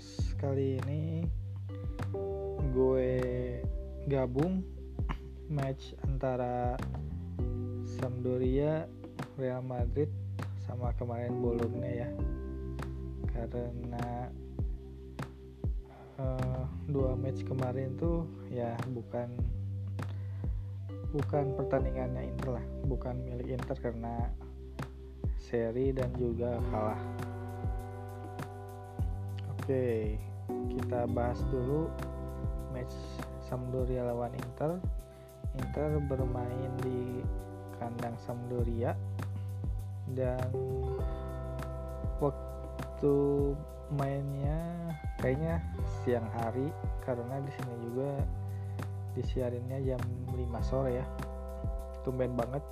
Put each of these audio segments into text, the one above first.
podcast kali ini gue gabung match antara Sampdoria, Real Madrid sama kemarin Bologna ya. Karena uh, dua match kemarin tuh ya bukan bukan pertandingannya Inter lah bukan milik Inter karena seri dan juga kalah Oke, kita bahas dulu match Sampdoria lawan Inter. Inter bermain di kandang Sampdoria dan waktu mainnya kayaknya siang hari karena di sini juga disiarinnya jam 5 sore ya. Tumben banget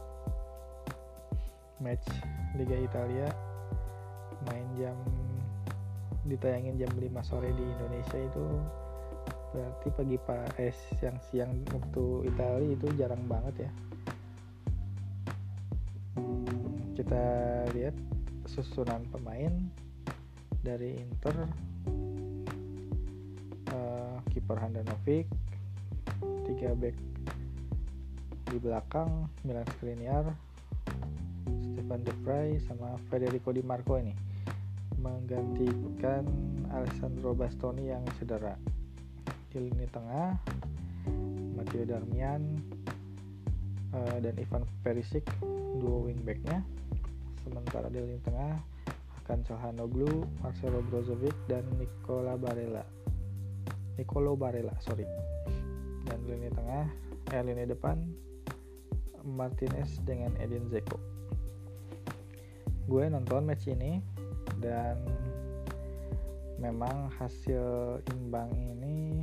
match Liga Italia main jam ditayangin jam 5 sore di Indonesia itu berarti pagi pak eh siang-siang waktu Italia itu jarang banget ya. Hmm, kita lihat susunan pemain dari Inter. Uh, kiper Handanovic tiga back di belakang Milan Skriniar Stefan De Vrij sama Federico Di Marco ini menggantikan Alessandro Bastoni yang cedera. Di lini tengah Matteo Darmian uh, dan Ivan Perisic dua wingbacknya. Sementara di lini tengah akan Calhanoglu, Marcelo Brozovic dan Nicola Barella. Nicolo Barella sorry. Dan lini tengah eh lini depan Martinez dengan Edin Zeko gue nonton match ini dan memang hasil imbang ini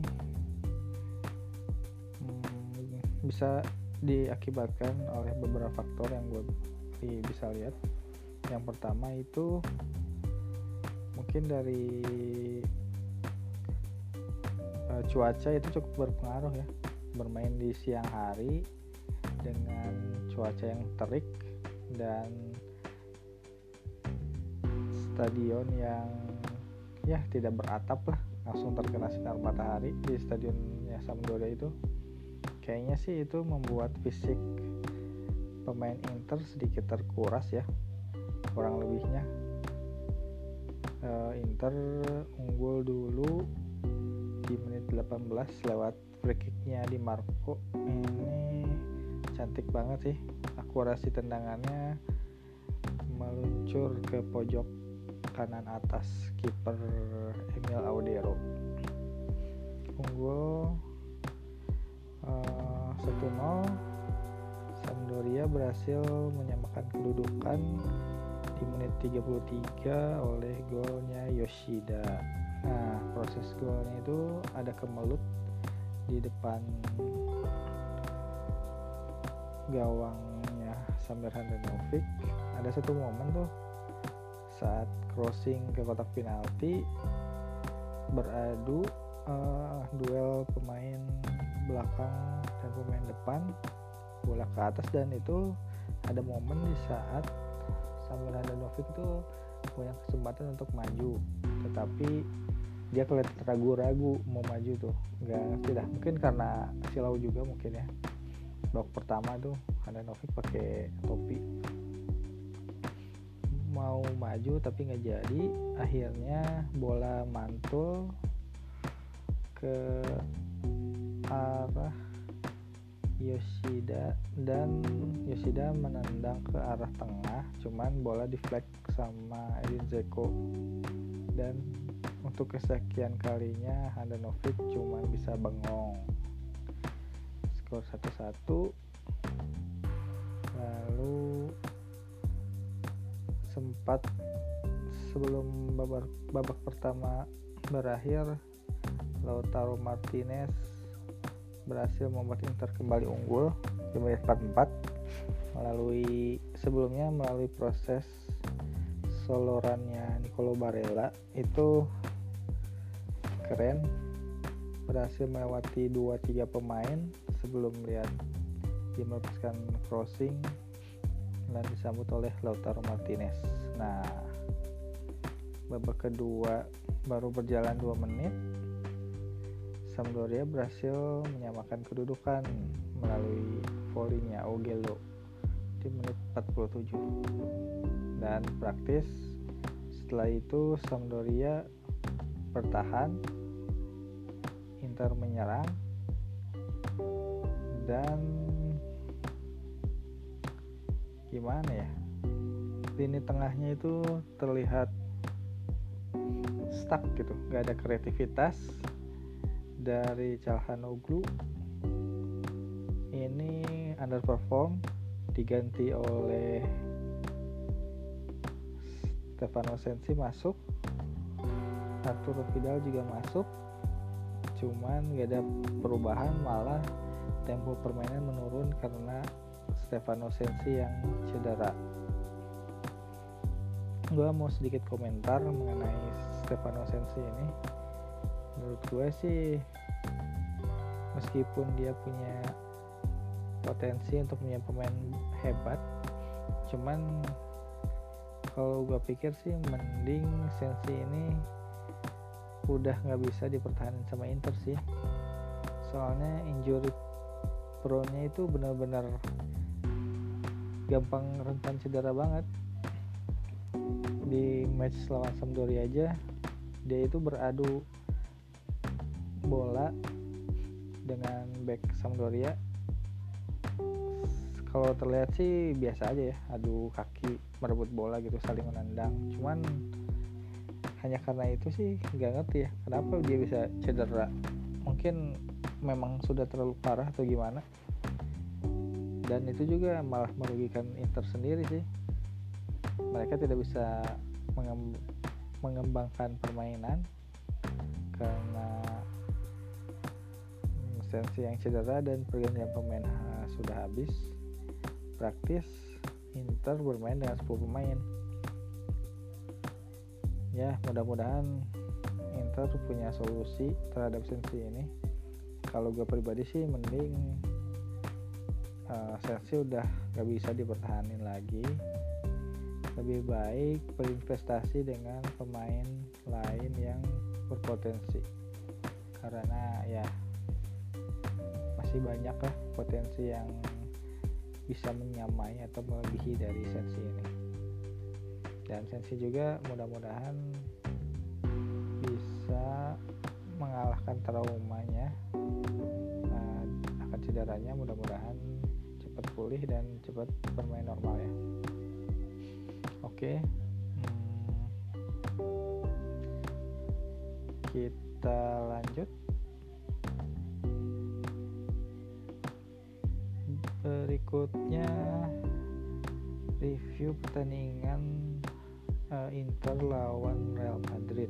hmm, bisa diakibatkan oleh beberapa faktor yang gue bisa lihat. Yang pertama itu mungkin dari uh, cuaca itu cukup berpengaruh ya. Bermain di siang hari dengan cuaca yang terik dan stadion yang ya tidak beratap lah. Langsung terkena sinar matahari di stadionnya Sampdoria itu. Kayaknya sih itu membuat fisik pemain Inter sedikit terkuras ya kurang lebihnya. Uh, Inter unggul dulu di menit 18 lewat free kicknya di Marco. Ini cantik banget sih akurasi tendangannya meluncur ke pojok kanan atas kiper Emil Audero. Unggul uh, eh, 1-0 Sampdoria berhasil menyamakan kedudukan di menit 33 oleh golnya Yoshida. Nah proses golnya itu ada kemelut di depan gawangnya Samir Handanovic. Ada satu momen tuh saat crossing ke kotak penalti beradu uh, duel pemain belakang dan pemain depan bola ke atas dan itu ada momen di saat Samuel Handanovic itu punya kesempatan untuk maju. Tetapi dia kelihatan ragu-ragu mau maju tuh. Nggak dah mungkin karena silau juga mungkin ya. Babak pertama tuh Handanovic pakai topi mau maju tapi nggak jadi akhirnya bola mantul ke arah Yoshida dan Yoshida menendang ke arah tengah cuman bola deflect sama Edin Zeko dan untuk kesekian kalinya Handanovic cuma bisa bengong. Skor 1-1 lalu sempat sebelum babak, babak pertama berakhir Lautaro Martinez berhasil membuat Inter kembali unggul di menit 44 melalui sebelumnya melalui proses solorannya Nicolo Barella. Itu keren berhasil melewati 2-3 pemain sebelum lihat dia melepaskan crossing dan disambut oleh Lautaro Martinez. Nah, babak kedua baru berjalan 2 menit Sampdoria berhasil menyamakan kedudukan melalui volleynya Ogelo di menit 47 dan praktis setelah itu Sampdoria bertahan Inter menyerang dan gimana ya? Lini tengahnya itu terlihat stuck gitu. Gak ada kreativitas dari Calhanoglu ini underperform diganti oleh Stefano Sensi masuk. Arturo Vidal juga masuk. Cuman gak ada perubahan malah tempo permainan menurun karena Stefano Sensi yang cedera. Gue mau sedikit komentar mengenai Stefano Sensi ini. Menurut gue sih meskipun dia punya potensi untuk punya pemain hebat cuman kalau gue pikir sih mending Sensi ini udah nggak bisa dipertahankan sama Inter sih. Soalnya injury prone-nya itu benar-benar gampang rentan cedera banget. Di match lawan Sampdoria aja dia itu beradu bola dengan back Sampdoria. Kalau terlihat sih biasa aja ya adu kaki merebut bola gitu saling menendang. Cuman hanya karena itu sih nggak ngerti ya kenapa dia bisa cedera. Mungkin memang sudah terlalu parah atau gimana dan itu juga malah merugikan Inter sendiri sih. Mereka tidak bisa mengembangkan permainan karena sensi yang cedera dan pergantian pemain sudah habis. Praktis Inter bermain dengan 10 pemain. Ya mudah-mudahan Inter punya solusi terhadap sensi ini. Kalau gue pribadi sih mending uh, sensi udah gak bisa dipertahanin lagi. Lebih baik berinvestasi dengan pemain lain yang berpotensi. Karena ya masih banyak lah potensi yang bisa menyamai atau melebihi dari sensi ini. Dan sensi juga mudah-mudahan bisa mengalahkan traumanya. Nah, akan cederanya mudah-mudahan pulih dan cepat bermain normal ya. Oke hmm, kita lanjut. Berikutnya review pertandingan uh, Inter lawan Real Madrid.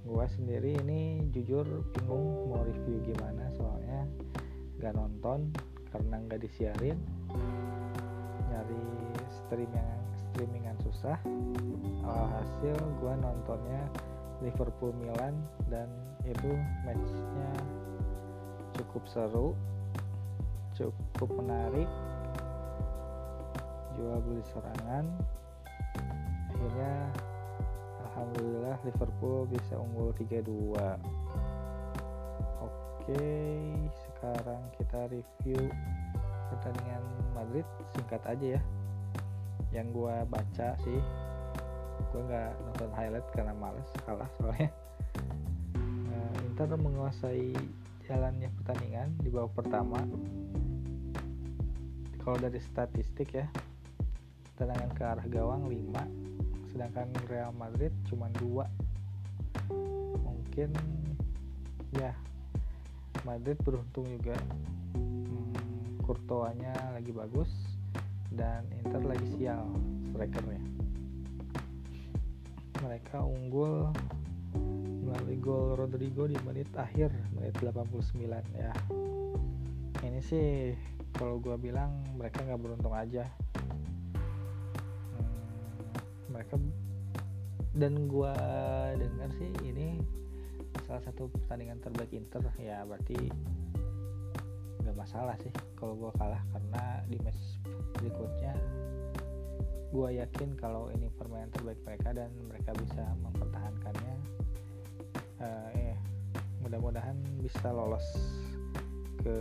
Gua sendiri ini jujur bingung mau review gimana soalnya gak nonton karena nggak disiarin? Nyari streaming streamingan susah. Hasil gua nontonnya Liverpool Milan dan itu matchnya cukup seru cukup menarik. Jual beli serangan. Akhirnya Alhamdulillah Liverpool bisa unggul 3-2 oke sekarang kita review pertandingan Madrid singkat aja ya. Yang gua baca sih gue nggak nonton highlight karena males kalah soalnya. Uh, Inter menguasai jalannya pertandingan di babak pertama. Kalau dari statistik ya tendangan ke arah gawang 5 sedangkan Real Madrid cuma 2 mungkin ya Madrid beruntung juga. Hmm, lagi bagus dan Inter lagi sial strikernya. Mereka unggul melalui gol Rodrigo di menit akhir menit 89 ya. Ini sih kalau gue bilang mereka nggak beruntung aja. Hmm, mereka dan gue dengar sih ini salah satu pertandingan terbaik Inter ya berarti nggak masalah sih kalau gue kalah karena di match berikutnya gue yakin kalau ini permainan terbaik mereka dan mereka bisa mempertahankannya. Uh, eh, mudah-mudahan bisa lolos ke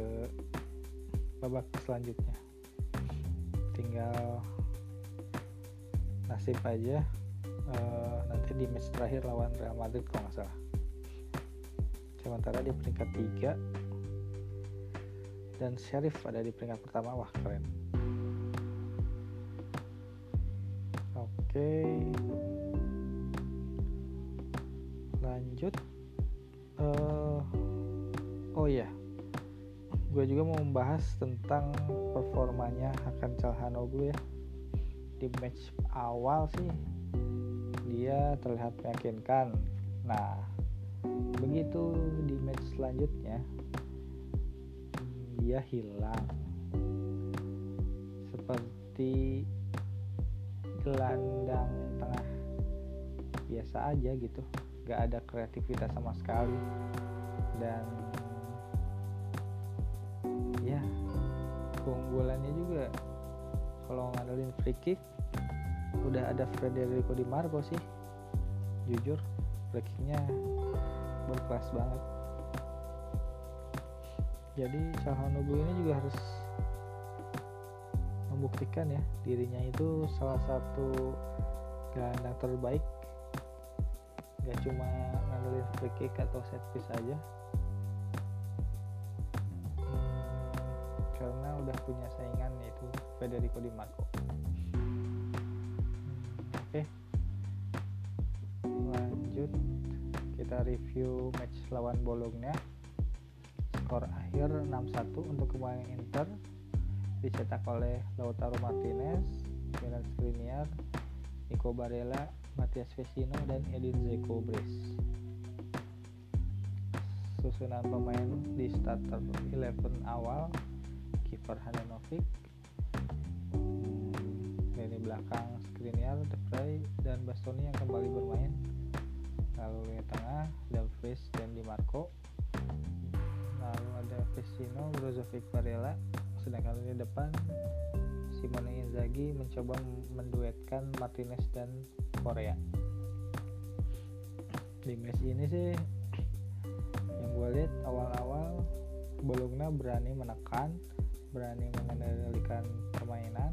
babak selanjutnya. Tinggal nasib aja uh, nanti di match terakhir lawan Real Madrid kalau nggak salah sementara di peringkat 3 dan Sheriff ada di peringkat pertama. Wah keren. Oke. Lanjut. Uh, oh ya gue juga mau membahas tentang performanya Hakan Calhanoglu ya. Di match awal sih dia terlihat meyakinkan. Nah begitu di match selanjutnya dia hilang. Seperti gelandang tengah biasa aja gitu. Gak ada kreativitas sama sekali. Dan ya keunggulannya juga kalau ngandelin free kick udah ada Federico Di Marco sih. Jujur free kicknya berkelas banget. Jadi Calhanoglu ini juga harus membuktikan ya dirinya itu salah satu gelandang terbaik. Gak cuma ngandelin free kick atau set piece aja. Udah punya saingan yaitu Federico Di Marco. Hmm, oke. Okay. lanjut kita review match lawan Bologna. Skor akhir 6-1 untuk pemain Inter. Dicetak oleh Lautaro Martinez, Milan Skriniar, Nico Barella, Matias Vecino dan Edin Zeko Bres. Susunan pemain di starter 11 awal kiper Handanovic. Hmm, lini belakang Skriniar, De Vrij dan Bastoni yang kembali bermain lalu lini tengah Dumfries dan Di Marco lalu ada Vecino, Brozovic, Varela. Sedangkan lini depan Simone Inzaghi mencoba menduetkan Martinez dan Korea di match ini sih yang gue lihat awal-awal Bologna berani menekan berani mengendalikan permainan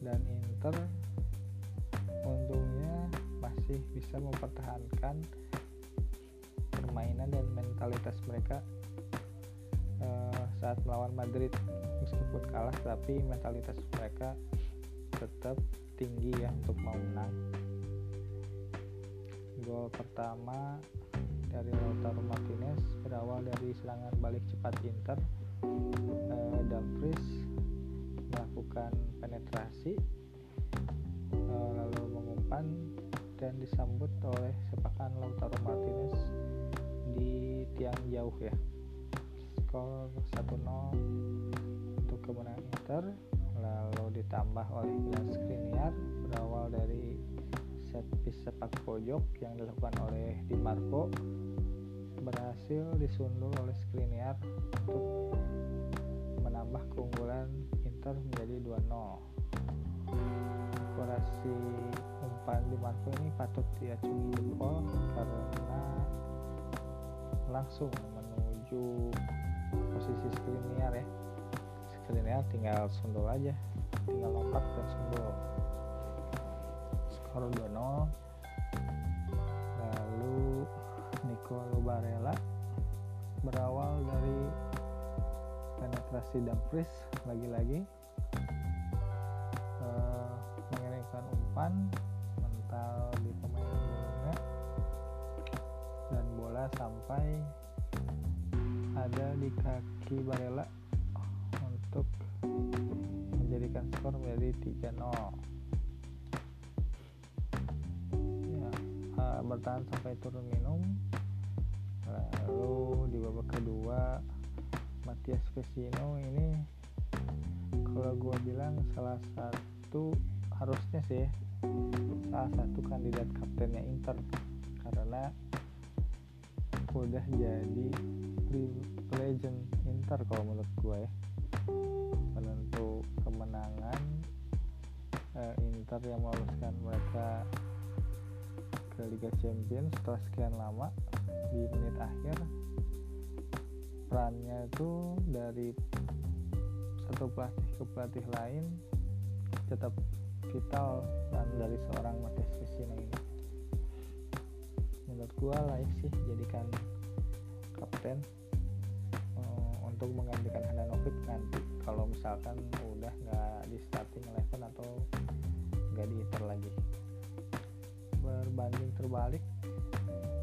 dan Inter untungnya masih bisa mempertahankan permainan dan mentalitas mereka uh, saat melawan Madrid. Meskipun kalah tapi mentalitas mereka tetap tinggi ya untuk mau menang. Gol pertama dari Lautaro Martinez berawal dari serangan balik cepat Inter. Uh, Dumfries melakukan penetrasi uh, lalu mengumpan dan disambut oleh sepakan Lautaro Martinez di tiang jauh ya. Skor 1-0 untuk kemenangan Inter lalu ditambah oleh Milan Skriniar berawal dari set piece sepak pojok yang dilakukan oleh Di Marco berhasil disundul oleh Skriniar untuk menambah keunggulan Inter menjadi 2-0 akurasi di Marco ini patut diacungi jempol karena langsung menuju posisi Skriniar ya. Skriniar tinggal sundul aja tinggal lompat dan sundul. Skor 2-0 Nicolo Barella berawal dari penetrasi Dumfries lagi-lagi uh, mengirimkan umpan sampai ada di kaki Barella untuk menjadikan skor menjadi 3-0 ya, bertahan sampai turun minum lalu di babak kedua Matias Vecino ini kalau gue bilang salah satu harusnya sih salah satu kandidat kaptennya Inter. Karena udah jadi legend Inter kalau menurut gue ya. Penentu kemenangan uh, Inter yang meloloskan mereka ke Liga Champions setelah sekian lama di menit akhir. Perannya itu dari satu pelatih ke pelatih lain tetap vital dan dari seorang Matias Vecino ini menurut gua layak sih jadikan kapten um, untuk menggantikan Handanovic nanti. Kalau misalkan udah nggak di starting eleven atau nggak di lagi. Berbanding terbalik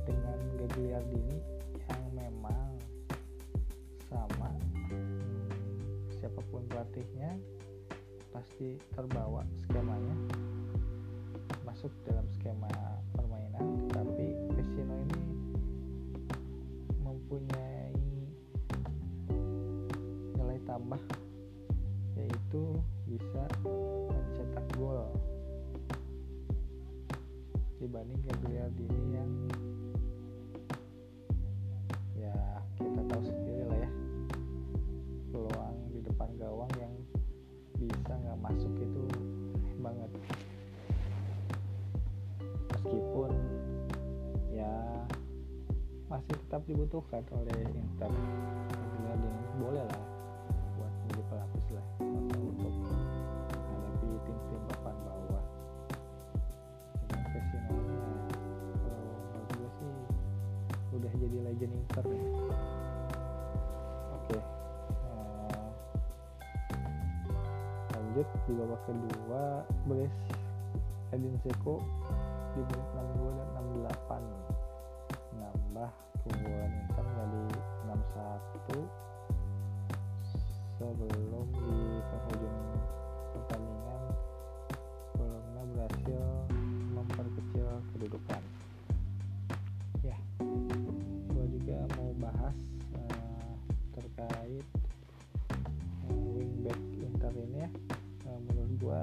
dengan Gagliardini yang memang sama. Hmm, siapa pun pelatihnya pasti terbawa skemanya. Masuk dalam skema permainan mempunyai nilai tambah yaitu bisa mencetak gol dibanding Gagliardini yang dibutuhkan oleh Inter Gagliardini boleh lah buat menjadi pelapis lah untuk menghadapi tim-tim papan bawah udah jadi legend Inter ya. Oke. Nah, lanjut di babak kedua Bres Edin Seko di menit 62 dan 68 nambah keunggulan Inter jadi 6-1 sebelum di penghujung pertandingan Bologna berhasil memperkecil kedudukan. Ya gue juga mau bahas uh, terkait uh, wingback Inter ini ya. Uh, menurut gue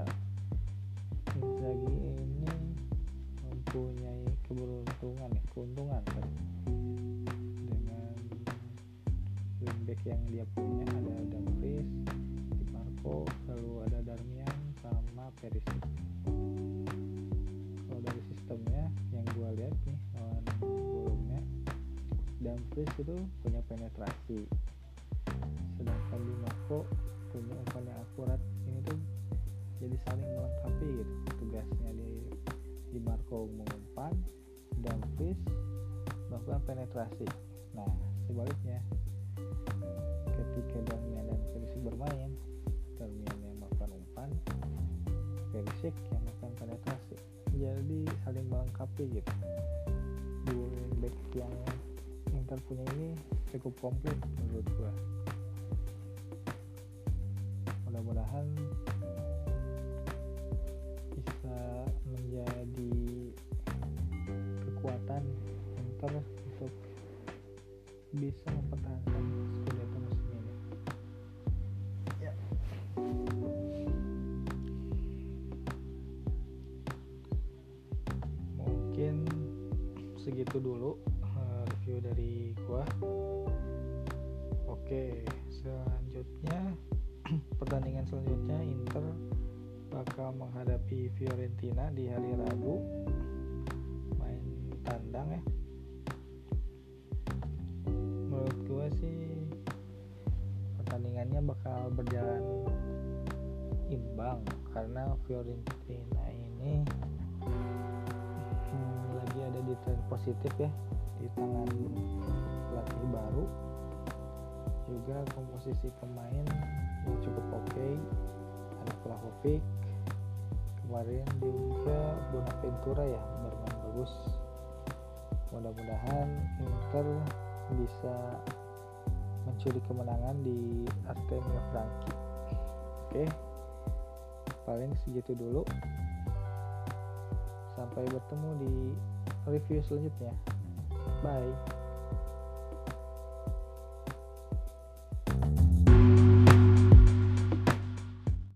yang dia punya. Ada Dumfries, Di Marco, lalu ada Darmian sama Perisic. Kalau dari sistemnya yang gue lihat nih lawan Bologna Dumfries itu punya penetrasi. Sedangkan Di Marco punya umpan yang akurat. Ini tuh jadi saling melengkapi gitu tugasnya di di Marco mengumpan Dumfries melakukan penetrasi. Nah sebaliknya ketika Darmian dan Perisic bermain Darmian yang melakukan umpan Perisic yang melakukan penetrasi jadi saling melengkapi gitu. Dua back yang Inter punya ini cukup komplit menurut gua. Mudah-mudahan bisa menjadi kekuatan Inter untuk bisa segitu dulu uh, review dari gua. Oke selanjutnya pertandingan selanjutnya Inter bakal menghadapi Fiorentina di hari Rabu. Main tandang ya. Menurut gue sih pertandingannya bakal berjalan imbang karena Fiorentina ini tren positif ya di tangan pelatih baru. Juga komposisi pemain yang cukup oke okay. ada Vlahovic. Kemarin juga Bonaventura ya bermain bagus. Mudah-mudahan Inter bisa mencuri kemenangan di Artemio Franchi. Oke paling segitu dulu. Sampai bertemu di review selanjutnya. Bye